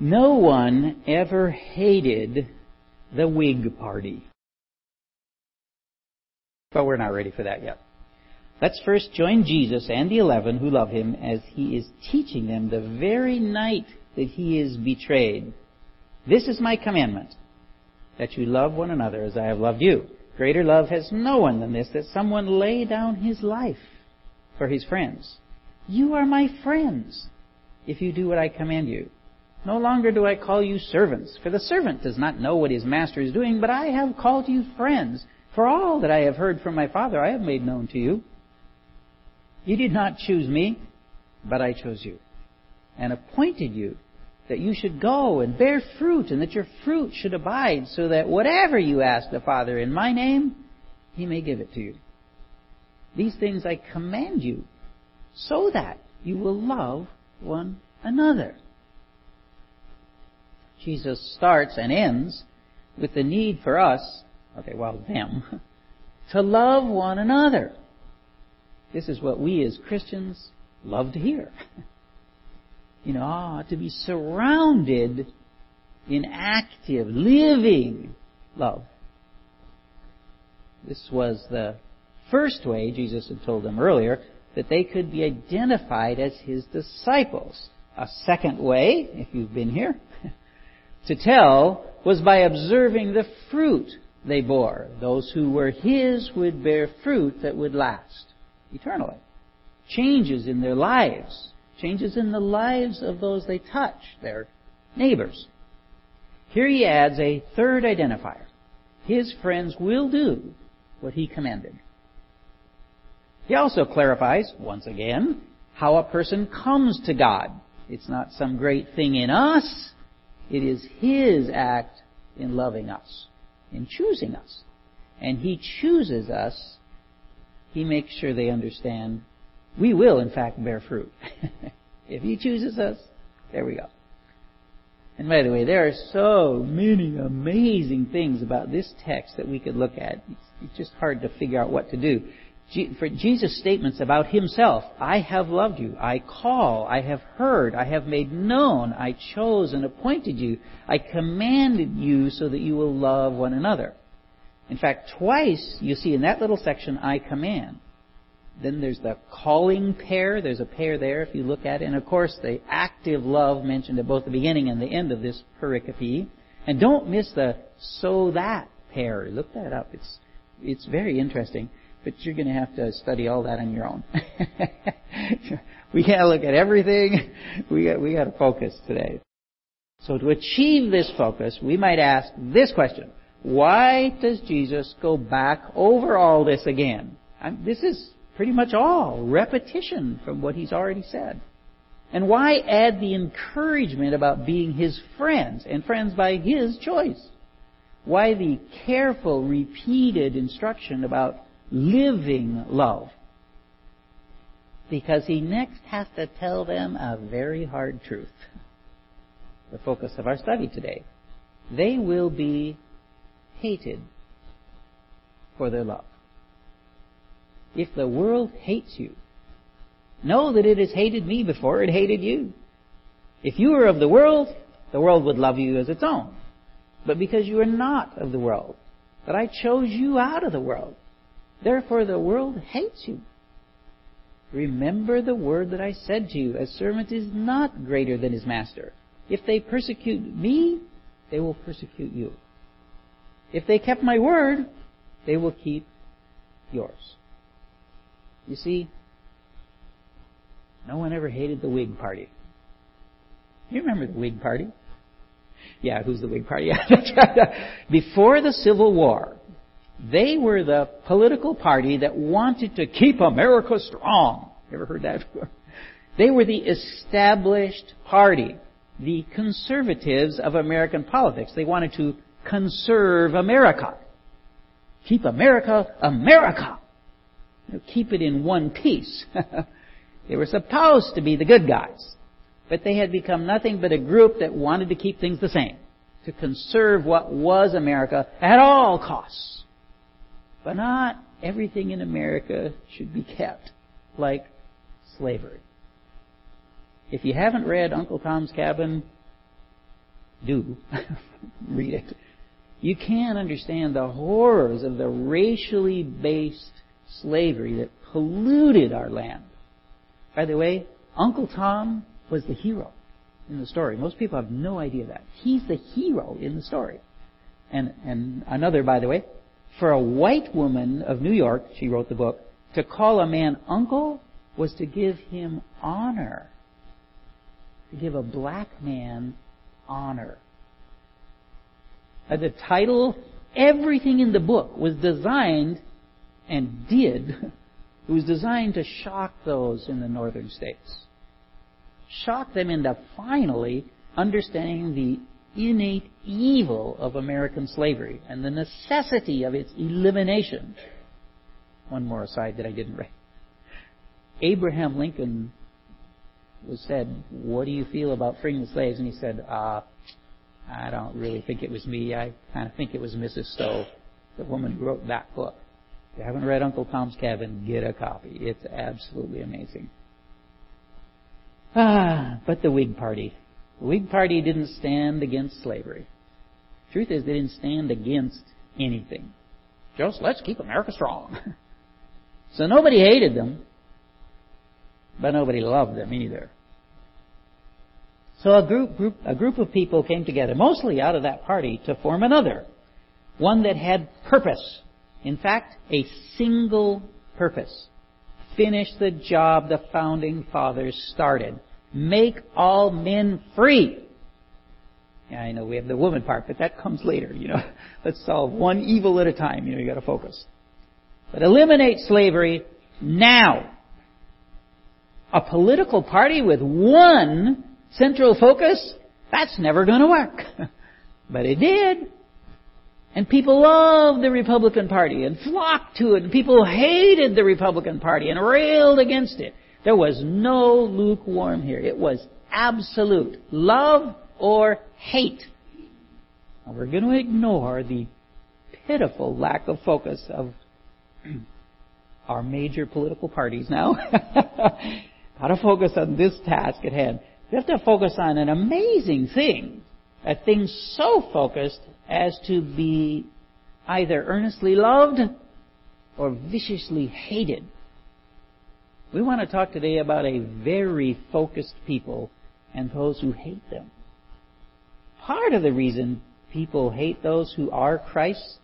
No one ever hated the Whig Party. But we're not ready for that yet. Let's first join Jesus and the eleven who love him as he is teaching them the very night that he is betrayed. This is my commandment, that you love one another as I have loved you. Greater love has no one than this, that someone lay down his life for his friends. You are my friends if you do what I command you. No longer do I call you servants, for the servant does not know what his master is doing, but I have called you friends. For all that I have heard from my Father I have made known to you. You did not choose me, but I chose you, and appointed you that you should go and bear fruit, and that your fruit should abide, so that whatever you ask the Father in my name, he may give it to you. These things I command you, so that you will love one another. Jesus starts and ends with the need for us, okay, well, them, to love one another. This is what we as Christians love to hear. You know, ah, to be surrounded in active, living love. This was the first way Jesus had told them earlier that they could be identified as his disciples. A second way, if you've been here, to tell was by observing the fruit they bore. Those who were his would bear fruit that would last eternally. Changes in their lives, changes in the lives of those they touch, their neighbors. Here he adds a third identifier. His friends will do what he commanded. He also clarifies, once again, how a person comes to God. It's not some great thing in us. It is His act in loving us, in choosing us. And He chooses us. He makes sure they understand we will, in fact, bear fruit. if He chooses us, there we go. And by the way, there are so many amazing things about this text that we could look at. It's just hard to figure out what to do for Jesus' statements about himself, I have loved you, I call, I have heard, I have made known, I chose and appointed you, I commanded you so that you will love one another. In fact, twice you see in that little section, I command. Then there's the calling pair, there's a pair there if you look at it, and of course the active love mentioned at both the beginning and the end of this pericope. And don't miss the so that pair. Look that up. It's, it's very interesting but you're going to have to study all that on your own. we can't look at everything. We got, we got to focus today. So to achieve this focus, we might ask this question. Why does Jesus go back over all this again? I'm, this is pretty much all repetition from what he's already said. And why add the encouragement about being his friends, and friends by his choice? Why the careful, repeated instruction about living love. Because he next has to tell them a very hard truth. The focus of our study today. They will be hated for their love. If the world hates you, know that it has hated me before it hated you. If you were of the world, the world would love you as its own. But because you are not of the world, that I chose you out of the world, Therefore the world hates you. Remember the word that I said to you, a servant is not greater than his master. If they persecute me, they will persecute you. If they kept my word, they will keep yours. You see, no one ever hated the Whig Party. You remember the Whig Party? Yeah, who's the Whig Party? Before the Civil War, they were the political party that wanted to keep America strong. Ever heard that before? They were the established party, the conservatives of American politics. They wanted to conserve America. Keep America, America. keep it in one piece. they were supposed to be the good guys. But they had become nothing but a group that wanted to keep things the same. To conserve what was America at all costs. But not everything in America should be kept like slavery. If you haven't read Uncle Tom's Cabin, do, read it. You can't understand the horrors of the racially based slavery that polluted our land. By the way, Uncle Tom was the hero in the story. Most people have no idea that. He's the hero in the story. And, and another, by the way, for a white woman of New York, she wrote the book, to call a man uncle was to give him honor. To give a black man honor. Uh, the title, everything in the book was designed and did, it was designed to shock those in the northern states. Shock them into finally understanding the innate evil of American slavery and the necessity of its elimination. One more aside that I didn't write. Abraham Lincoln was said, "What do you feel about freeing the slaves?" And he said, uh, "I don't really think it was me. I kind of think it was Mrs. Stowe, the woman who wrote that book." If you haven't read Uncle Tom's Cabin, get a copy. It's absolutely amazing. Ah, but the Whig Party. The Whig Party didn't stand against slavery. Truth is, they didn't stand against anything. Just let's keep America strong. so nobody hated them, but nobody loved them either. So a group, group, a group of people came together, mostly out of that party, to form another. One that had purpose. In fact, a single purpose. Finish the job the founding fathers started. Make all men free. Yeah, I know we have the woman part, but that comes later, you know. Let's solve one evil at a time, you know, you gotta focus. But eliminate slavery now. A political party with one central focus, that's never gonna work. but it did. And people loved the Republican Party and flocked to it. And people hated the Republican Party and railed against it. There was no lukewarm here. It was absolute. Love or hate. We're going to ignore the pitiful lack of focus of our major political parties now. How to focus on this task at hand. We have to focus on an amazing thing. A thing so focused as to be either earnestly loved or viciously hated. We want to talk today about a very focused people and those who hate them. Part of the reason people hate those who are Christ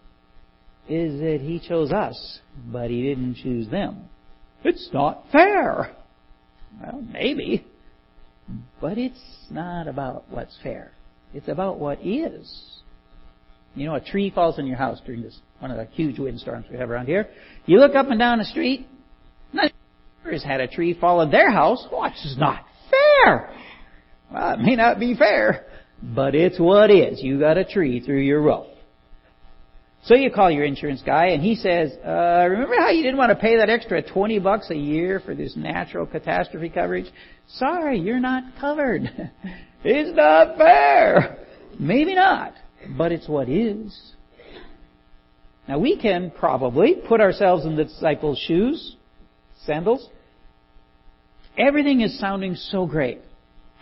is that He chose us, but He didn't choose them. It's not fair. Well, maybe. But it's not about what's fair. It's about what is. You know, a tree falls on your house during this one of the huge windstorms we have around here. You look up and down the street. Neighbors had a tree fall on their house. Well, this is not fair. Well, it may not be fair, but it's what is. You got a tree through your roof. So you call your insurance guy and he says, uh, remember how you didn't want to pay that extra 20 bucks a year for this natural catastrophe coverage? Sorry, you're not covered. it's not fair. Maybe not but it's what is. Now we can probably put ourselves in the disciples' shoes, sandals. Everything is sounding so great.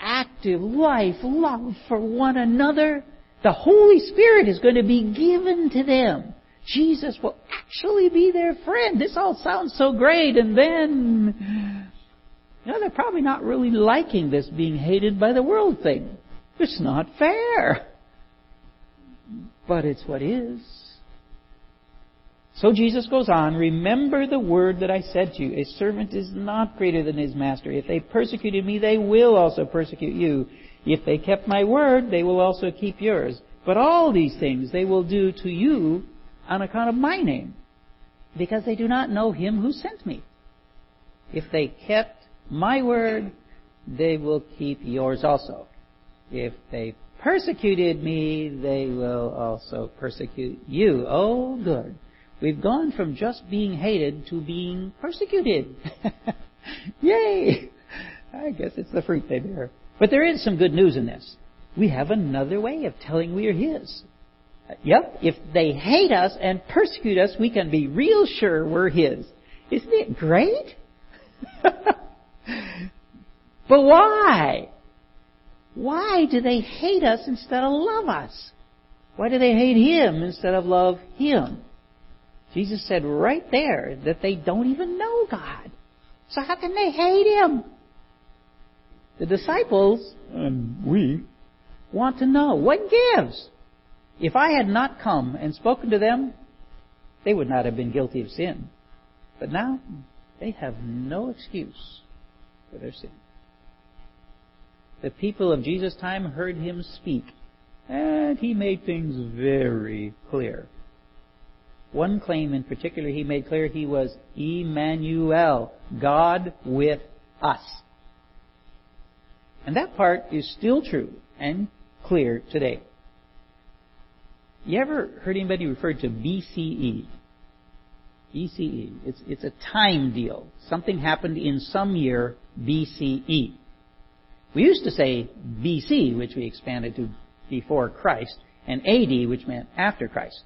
Active life, love for one another. The Holy Spirit is going to be given to them. Jesus will actually be their friend. This all sounds so great. And then, you know, they're probably not really liking this being hated by the world thing. It's not fair but it's what is. So Jesus goes on, remember the word that I said to you. A servant is not greater than his master. If they persecuted me, they will also persecute you. If they kept my word, they will also keep yours. But all these things they will do to you on account of my name, because they do not know him who sent me. If they kept my word, they will keep yours also. If they persecuted me, they will also persecute you. Oh, good. We've gone from just being hated to being persecuted. Yay! I guess it's the fruit they bear. But there is some good news in this. We have another way of telling we are His. Uh, yep, if they hate us and persecute us, we can be real sure we're His. Isn't it great? but why? Why do they hate us instead of love us? Why do they hate Him instead of love Him? Jesus said right there that they don't even know God. So how can they hate Him? The disciples, and we, want to know what gives. If I had not come and spoken to them, they would not have been guilty of sin. But now, they have no excuse for their sin. The people of Jesus' time heard him speak, and he made things very clear. One claim in particular he made clear he was Emmanuel, God with us. And that part is still true and clear today. You ever heard anybody referred to BCE? BCE. It's, it's a time deal. Something happened in some year BCE. We used to say BC, which we expanded to before Christ, and AD, which meant after Christ.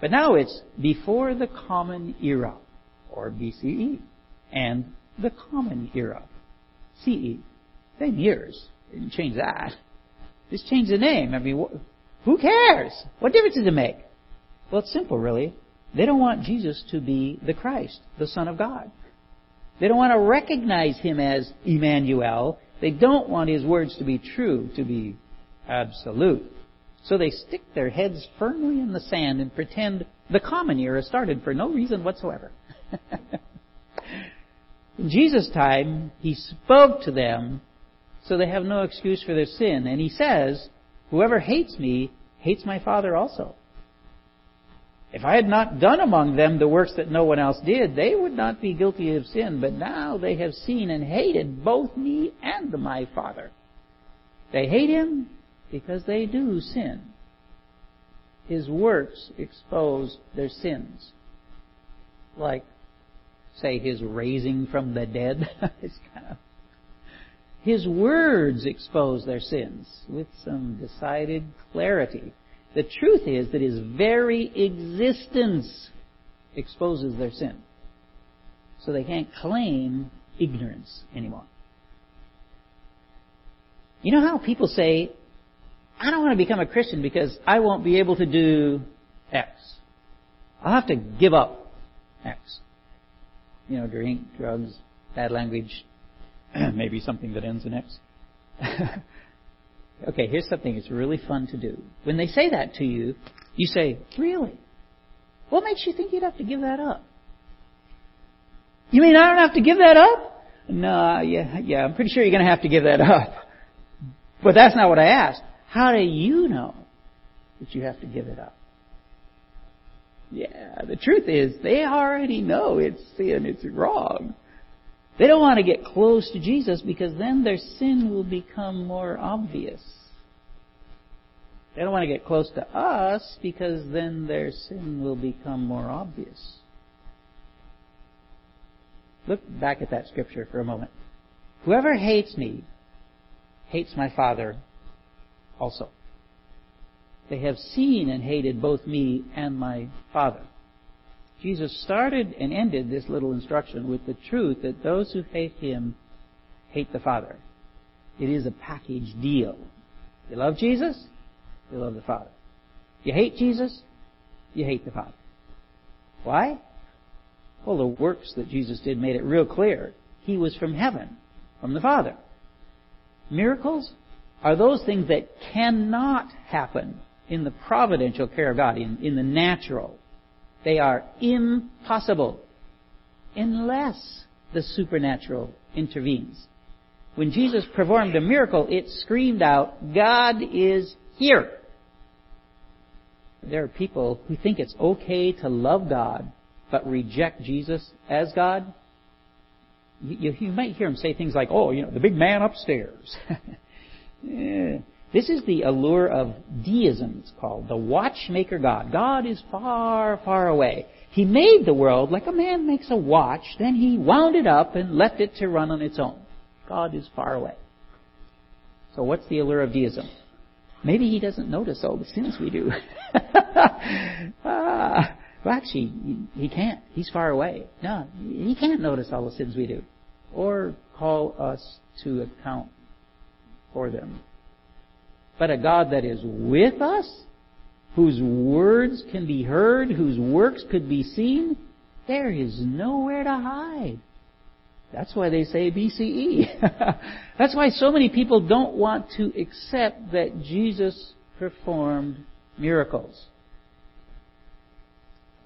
But now it's before the common era, or BCE, and the common era, CE. Same years. Didn't change that. Just change the name. I mean, who cares? What difference does it make? Well, it's simple, really. They don't want Jesus to be the Christ, the Son of God. They don't want to recognize him as Emmanuel. They don't want his words to be true, to be absolute. So they stick their heads firmly in the sand and pretend the common era started for no reason whatsoever. in Jesus' time, he spoke to them so they have no excuse for their sin. And he says, Whoever hates me hates my Father also. If I had not done among them the works that no one else did, they would not be guilty of sin. But now they have seen and hated both me and my Father. They hate him because they do sin. His works expose their sins. Like, say, his raising from the dead. his words expose their sins with some decided clarity. The truth is that his very existence exposes their sin. So they can't claim ignorance anymore. You know how people say, I don't want to become a Christian because I won't be able to do X. I'll have to give up X. You know, drink, drugs, bad language, maybe something that ends in X. okay, here's something that's really fun to do. When they say that to you, you say, Really? What makes you think you'd have to give that up? You mean I don't have to give that up? No, yeah, yeah, I'm pretty sure you're going to have to give that up. But that's not what I asked. How do you know that you have to give it up? Yeah, the truth is they already know it's sin, it's wrong. They don't want to get close to Jesus because then their sin will become more obvious. They don't want to get close to us because then their sin will become more obvious. Look back at that scripture for a moment. Whoever hates me hates my Father also. They have seen and hated both me and my Father. Jesus started and ended this little instruction with the truth that those who hate him hate the Father. It is a package deal. You love Jesus, you love the Father. You hate Jesus, you hate the Father. Why? Well, the works that Jesus did made it real clear. He was from heaven, from the Father. Miracles are those things that cannot happen in the providential care of God, in, in the natural. They are impossible unless the supernatural intervenes. When Jesus performed a miracle, it screamed out, God is here. There are people who think it's okay to love God but reject Jesus as God. You, you might hear them say things like, oh, you know, the big man upstairs. This is the allure of deism, it's called. The watchmaker God. God is far, far away. He made the world like a man makes a watch, then he wound it up and left it to run on its own. God is far away. So what's the allure of deism? Maybe he doesn't notice all the sins we do. ah, well, actually, he can't. He's far away. No, he can't notice all the sins we do. Or call us to account for them. but a God that is with us, whose words can be heard, whose works could be seen, there is nowhere to hide. That's why they say BCE. That's why so many people don't want to accept that Jesus performed miracles.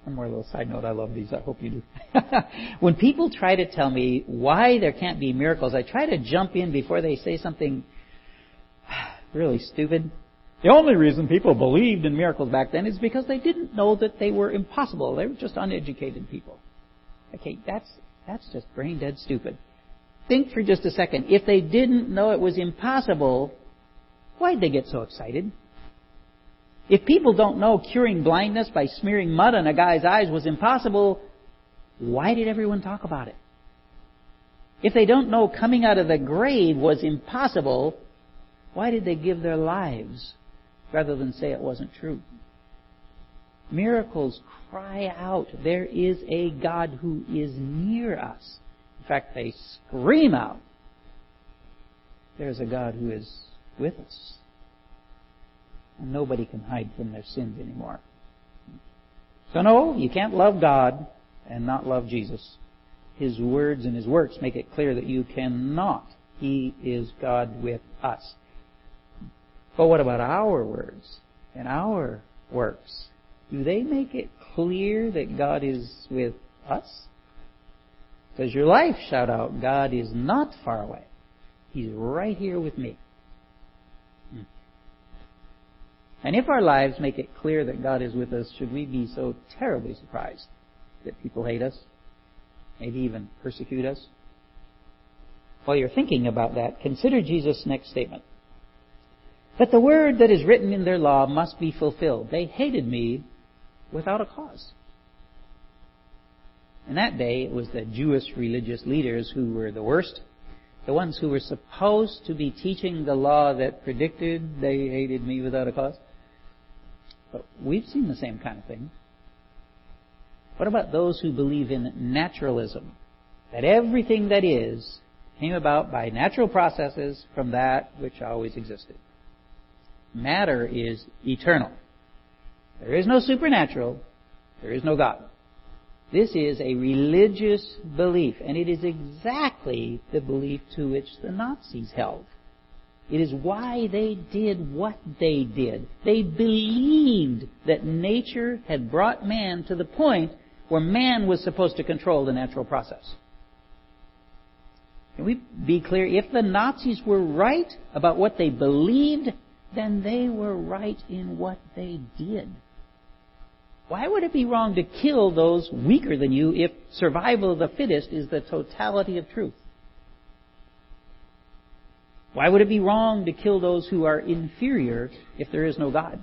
One more little side note. I love these. I hope you do. when people try to tell me why there can't be miracles, I try to jump in before they say something really stupid. The only reason people believed in miracles back then is because they didn't know that they were impossible. They were just uneducated people. Okay, that's that's just brain dead stupid. Think for just a second. If they didn't know it was impossible, why'd they get so excited? If people don't know curing blindness by smearing mud on a guy's eyes was impossible, why did everyone talk about it? If they don't know coming out of the grave was impossible, why did they give their lives rather than say it wasn't true? Miracles cry out, there is a God who is near us. In fact, they scream out, there's a God who is with us. And nobody can hide from their sins anymore. So no, you can't love God and not love Jesus. His words and His works make it clear that you cannot. He is God with us. But what about our words and our works? Do they make it clear that God is with us? Does your life shout out, God is not far away? He's right here with me. Hmm. And if our lives make it clear that God is with us, should we be so terribly surprised that people hate us? Maybe even persecute us? While you're thinking about that, consider Jesus' next statement. But the word that is written in their law must be fulfilled. They hated me without a cause. In that day, it was the Jewish religious leaders who were the worst, the ones who were supposed to be teaching the law that predicted they hated me without a cause. But we've seen the same kind of thing. What about those who believe in naturalism? That everything that is came about by natural processes from that which always existed. Matter is eternal. There is no supernatural. There is no God. This is a religious belief, and it is exactly the belief to which the Nazis held. It is why they did what they did. They believed that nature had brought man to the point where man was supposed to control the natural process. Can we be clear? If the Nazis were right about what they believed, then they were right in what they did. Why would it be wrong to kill those weaker than you if survival of the fittest is the totality of truth? Why would it be wrong to kill those who are inferior if there is no God?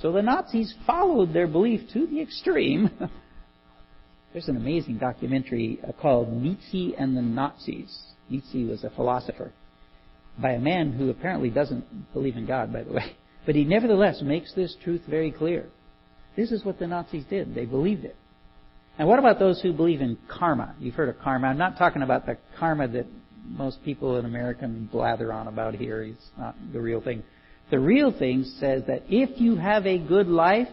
So the Nazis followed their belief to the extreme. There's an amazing documentary uh, called Nietzsche and the Nazis. Nietzsche was a philosopher by a man who apparently doesn't believe in God, by the way. But he nevertheless makes this truth very clear. This is what the Nazis did. They believed it. And what about those who believe in karma? You've heard of karma. I'm not talking about the karma that most people in America blather on about here. It's not the real thing. The real thing says that if you have a good life,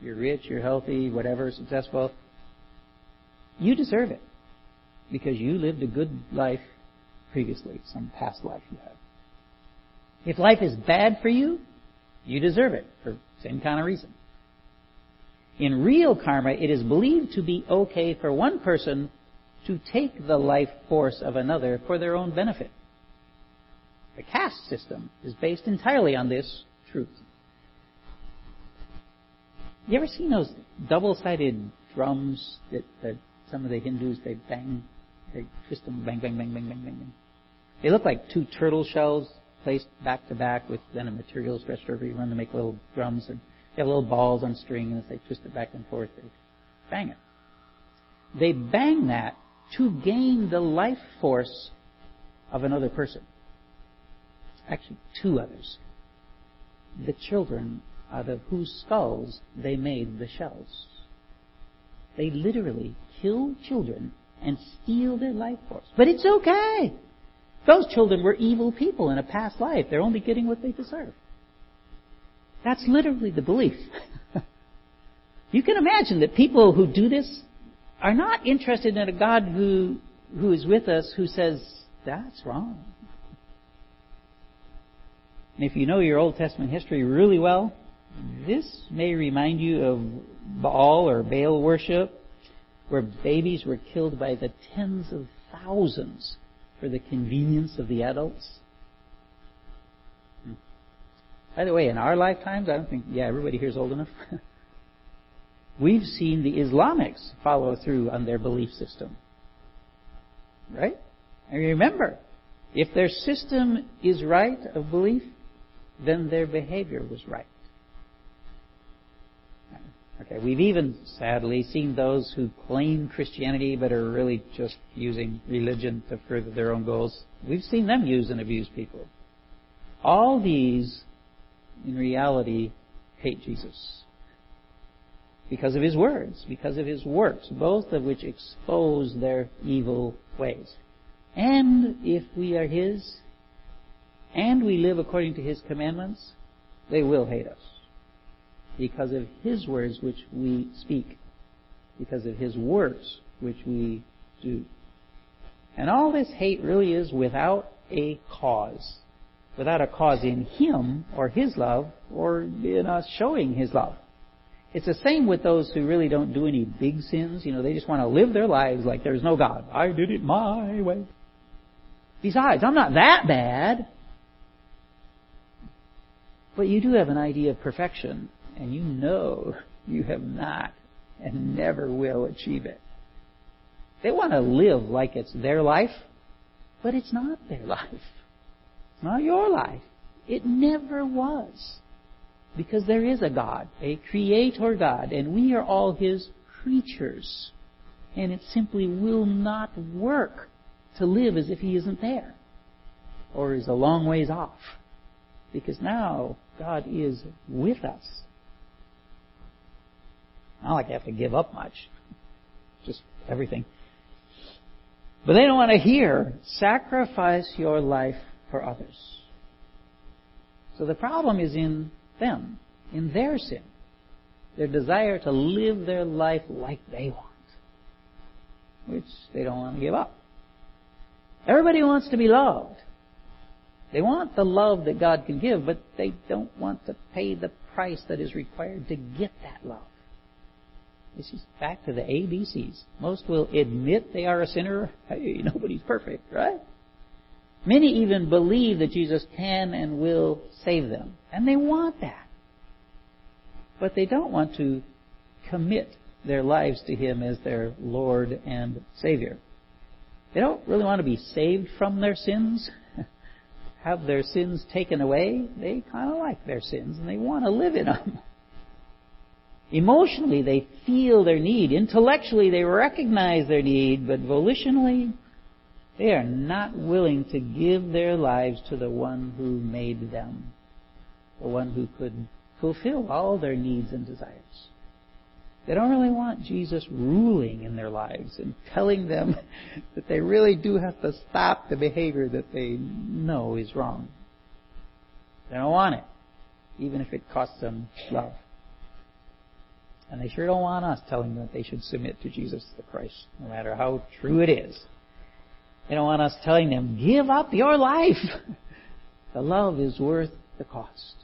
you're rich, you're healthy, whatever, successful, you deserve it. Because you lived a good life previously, some past life you have. If life is bad for you, you deserve it for same kind of reason. In real karma, it is believed to be okay for one person to take the life force of another for their own benefit. The caste system is based entirely on this truth. You ever seen those double-sided drums that, that some of the Hindus they bang, they twist them, bang, bang, bang, bang, bang, bang, bang. They look like two turtle shells placed back to back with then a material stretched over you run to make little drums and they have little balls on string, and as they twist it back and forth, they bang it. They bang that to gain the life force of another person. Actually, two others. The children out of whose skulls they made the shells. They literally kill children and steal their life force. But it's okay. Those children were evil people in a past life. They're only getting what they deserve. That's literally the belief. you can imagine that people who do this are not interested in a God who, who is with us who says, that's wrong. And if you know your Old Testament history really well, this may remind you of Baal or Baal worship, where babies were killed by the tens of thousands for the convenience of the adults. Hmm. By the way, in our lifetimes, I don't think, yeah, everybody here is old enough. We've seen the Islamics follow through on their belief system. Right? And remember, if their system is right of belief, then their behavior was right. Okay, we've even sadly seen those who claim Christianity but are really just using religion to further their own goals. We've seen them use and abuse people. All these, in reality, hate Jesus. Because of his words, because of his works, both of which expose their evil ways. And if we are his, and we live according to his commandments, they will hate us because of his words which we speak, because of his works which we do. And all this hate really is without a cause. Without a cause in him or his love or in us showing his love. It's the same with those who really don't do any big sins. You know, they just want to live their lives like there's no God. I did it my way. Besides, I'm not that bad. But you do have an idea of perfection and you know you have not and never will achieve it. They want to live like it's their life, but it's not their life. It's not your life. It never was. Because there is a God, a creator God, and we are all His creatures. And it simply will not work to live as if He isn't there. Or is a long ways off. Because now God is with us. Not like I have to give up much. Just everything. But they don't want to hear, sacrifice your life for others. So the problem is in them, in their sin. Their desire to live their life like they want. Which they don't want to give up. Everybody wants to be loved. They want the love that God can give, but they don't want to pay the price that is required to get that love. This is back to the ABCs. Most will admit they are a sinner. Hey, nobody's perfect, right? Many even believe that Jesus can and will save them. And they want that. But they don't want to commit their lives to Him as their Lord and Savior. They don't really want to be saved from their sins, have their sins taken away. They kind of like their sins and they want to live in them. Emotionally, they feel their need. Intellectually, they recognize their need, but volitionally, they are not willing to give their lives to the one who made them, the one who could fulfill all their needs and desires. They don't really want Jesus ruling in their lives and telling them that they really do have to stop the behavior that they know is wrong. They don't want it, even if it costs them love. And they sure don't want us telling them that they should submit to Jesus the Christ, no matter how true it is. They don't want us telling them, give up your life. the love is worth the cost.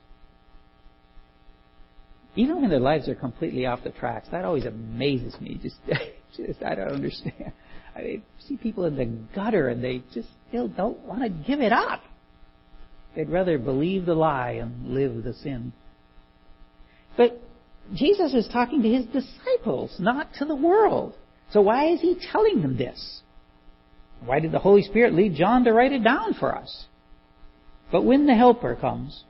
Even when their lives are completely off the tracks, that always amazes me. Just, just I don't understand. I mean, see people in the gutter and they just still don't want to give it up. They'd rather believe the lie and live the sin. But Jesus is talking to his disciples, not to the world. So why is he telling them this? Why did the Holy Spirit lead John to write it down for us? But when the Helper comes,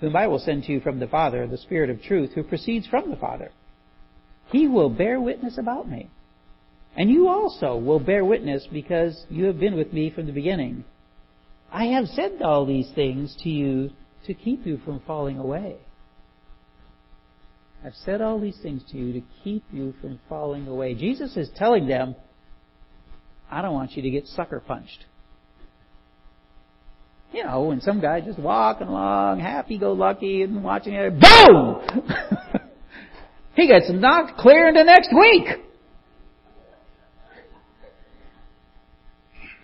whom I will send to you from the Father, the Spirit of truth, who proceeds from the Father, he will bear witness about me. And you also will bear witness because you have been with me from the beginning. I have said all these things to you to keep you from falling away. I've said all these things to you to keep you from falling away. Jesus is telling them, I don't want you to get sucker punched. You know, when some guy just walking along, happy-go-lucky, and watching it, boom! he gets knocked clear into next week.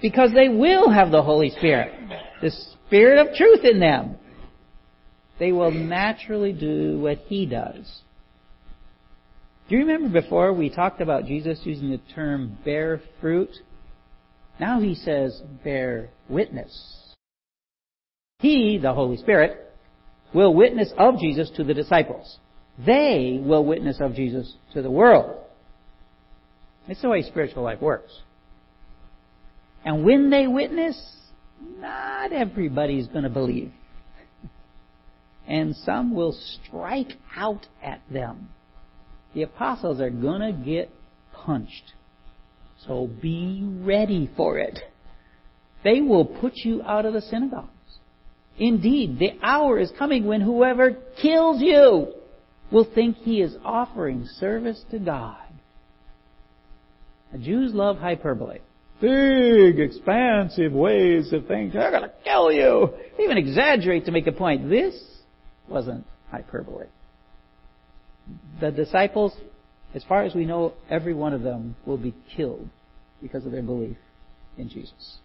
Because they will have the Holy Spirit, the Spirit of truth in them. They will naturally do what He does. Do you remember before we talked about Jesus using the term bear fruit? Now He says bear witness. He, the Holy Spirit, will witness of Jesus to the disciples. They will witness of Jesus to the world. It's the way spiritual life works. And when they witness, not everybody's going to believe. And some will strike out at them. The apostles are going to get punched. So be ready for it. They will put you out of the synagogues. Indeed, the hour is coming when whoever kills you will think he is offering service to God. The Jews love hyperbole. Big, expansive ways of thinking. They're going to kill you. They even exaggerate to make a point. This wasn't hyperbole. The disciples, as far as we know, every one of them will be killed because of their belief in Jesus.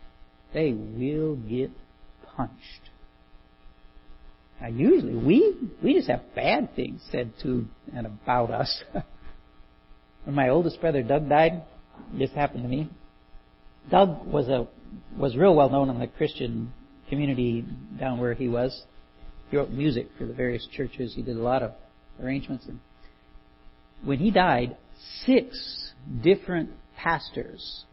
They will get punched. Now, usually we we just have bad things said to and about us. when my oldest brother Doug died, this happened to me. Doug was a was real well known in the Christian community down where he was. He wrote music for the various churches. He did a lot of arrangements. And when he died, six different pastors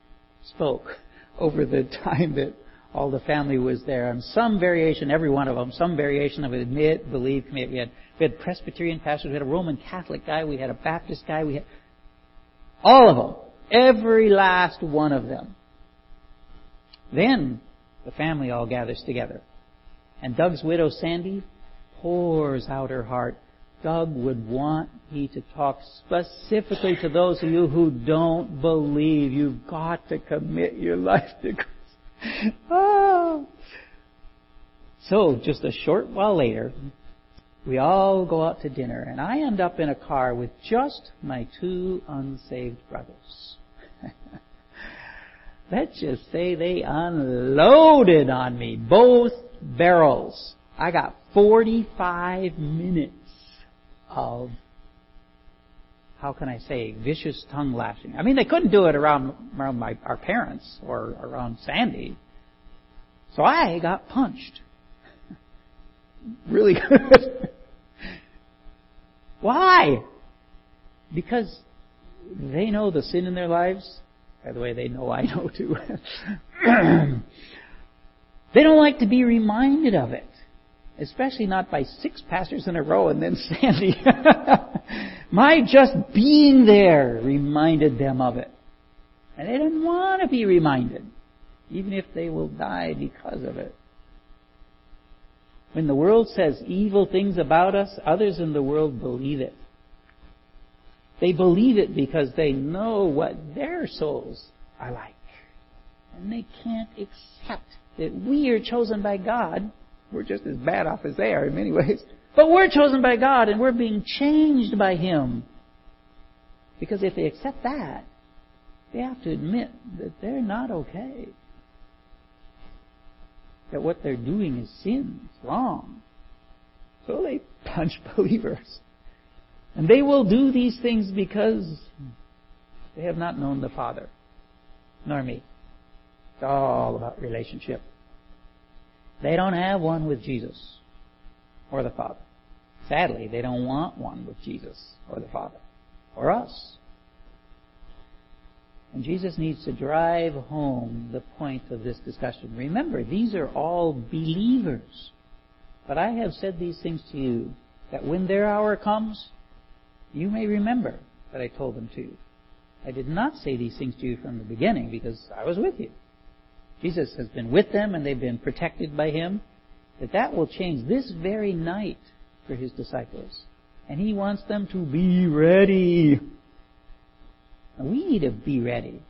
spoke over the time that all the family was there, and some variation, every one of them, some variation of admit, believe, commit. We had we had Presbyterian pastors, we had a Roman Catholic guy, we had a Baptist guy, we had all of them, every last one of them. Then the family all gathers together, and Doug's widow Sandy pours out her heart. Doug would want me to talk specifically to those of you who don't believe. You've got to commit your life to Christ oh. So, just a short while later, we all go out to dinner, and I end up in a car with just my two unsaved brothers. Let's just say they unloaded on me, both barrels. I got 45 minutes of how can I say, vicious tongue lashing. I mean, they couldn't do it around, around my, our parents or around Sandy. So I got punched. really good. Why? Because they know the sin in their lives. By the way, they know I know too. they don't like to be reminded of it. Especially not by six pastors in a row and then Sandy. My just being there reminded them of it. And they didn't want to be reminded, even if they will die because of it. When the world says evil things about us, others in the world believe it. They believe it because they know what their souls are like. And they can't accept that we are chosen by God. We're just as bad off as they are in many ways. But we're chosen by God and we're being changed by Him. Because if they accept that, they have to admit that they're not okay. That what they're doing is sin, it's wrong. So they punch believers. And they will do these things because they have not known the Father, nor me. It's all about relationship. They don't have one with Jesus or the Father. Sadly, they don't want one with Jesus or the Father or us. And Jesus needs to drive home the point of this discussion. Remember, these are all believers. But I have said these things to you that when their hour comes, you may remember that I told them to you. I did not say these things to you from the beginning because I was with you. Jesus has been with them and they've been protected by Him that that will change this very night for his disciples. And he wants them to be ready. And we need to be ready.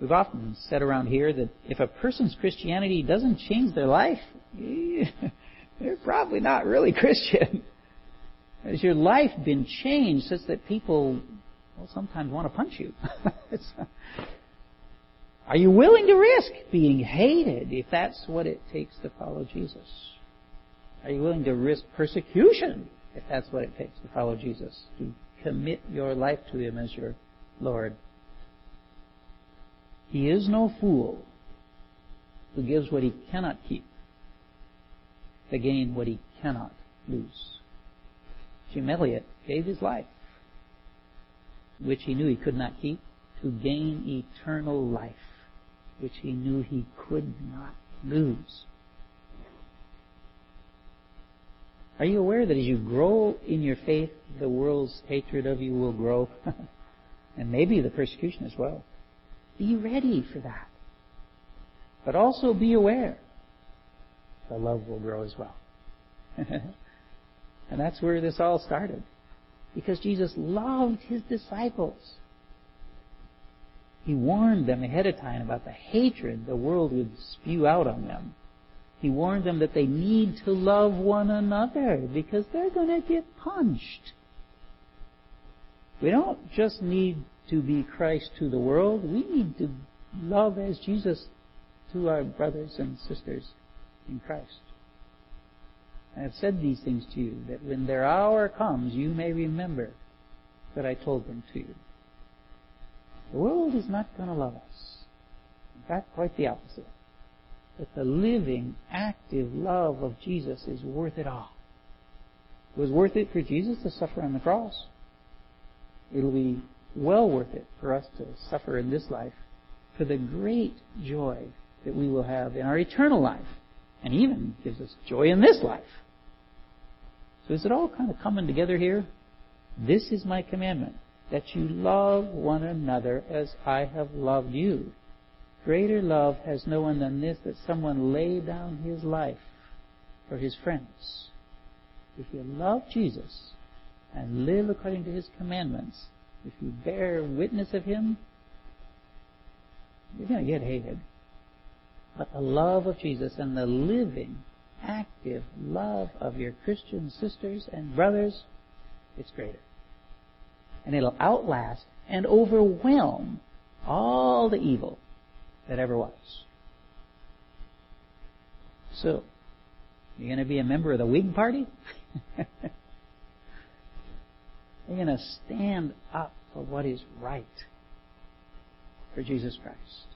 We've often said around here that if a person's Christianity doesn't change their life, they're probably not really Christian. Has your life been changed such that people well, sometimes want to punch you? Are you willing to risk being hated if that's what it takes to follow Jesus? Are you willing to risk persecution if that's what it takes to follow Jesus? To commit your life to Him as your Lord? He is no fool who gives what he cannot keep to gain what he cannot lose. Jim Elliot gave his life, which he knew he could not keep, to gain eternal life, which he knew he could not lose. Are you aware that as you grow in your faith, the world's hatred of you will grow? and maybe the persecution as well. Be ready for that. But also be aware the love will grow as well. and that's where this all started. Because Jesus loved his disciples. He warned them ahead of time about the hatred the world would spew out on them. He warned them that they need to love one another because they're going to get punched. We don't just need to be Christ to the world. We need to love as Jesus to our brothers and sisters in Christ. I have said these things to you, that when their hour comes, you may remember that I told them to you. The world is not going to love us. In fact, quite the opposite. But the living, active love of Jesus is worth it all. It was worth it for Jesus to suffer on the cross. It'll be well worth it for us to suffer in this life for the great joy that we will have in our eternal life. And even gives us joy in this life. So is it all kind of coming together here? This is my commandment, that you love one another as I have loved you. Greater love has no one than this, that someone lay down his life for his friends. If you love Jesus and live according to his commandments, if you bear witness of Him, you're going to get hated. But the love of Jesus and the living, active love of your Christian sisters and brothers, it's greater. And it'll outlast and overwhelm all the evil that ever was. So, you're going to be a member of the Whig Party? you're going to stand up for what is right for Jesus Christ.